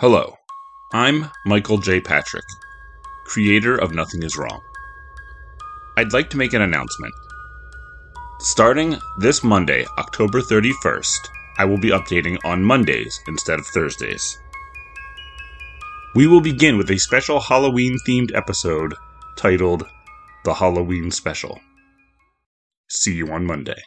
Hello, I'm Michael J. Patrick, creator of Nothing Is Wrong. I'd like to make an announcement. Starting this Monday, October 31st, I will be updating on Mondays instead of Thursdays. We will begin with a special Halloween themed episode titled The Halloween Special. See you on Monday.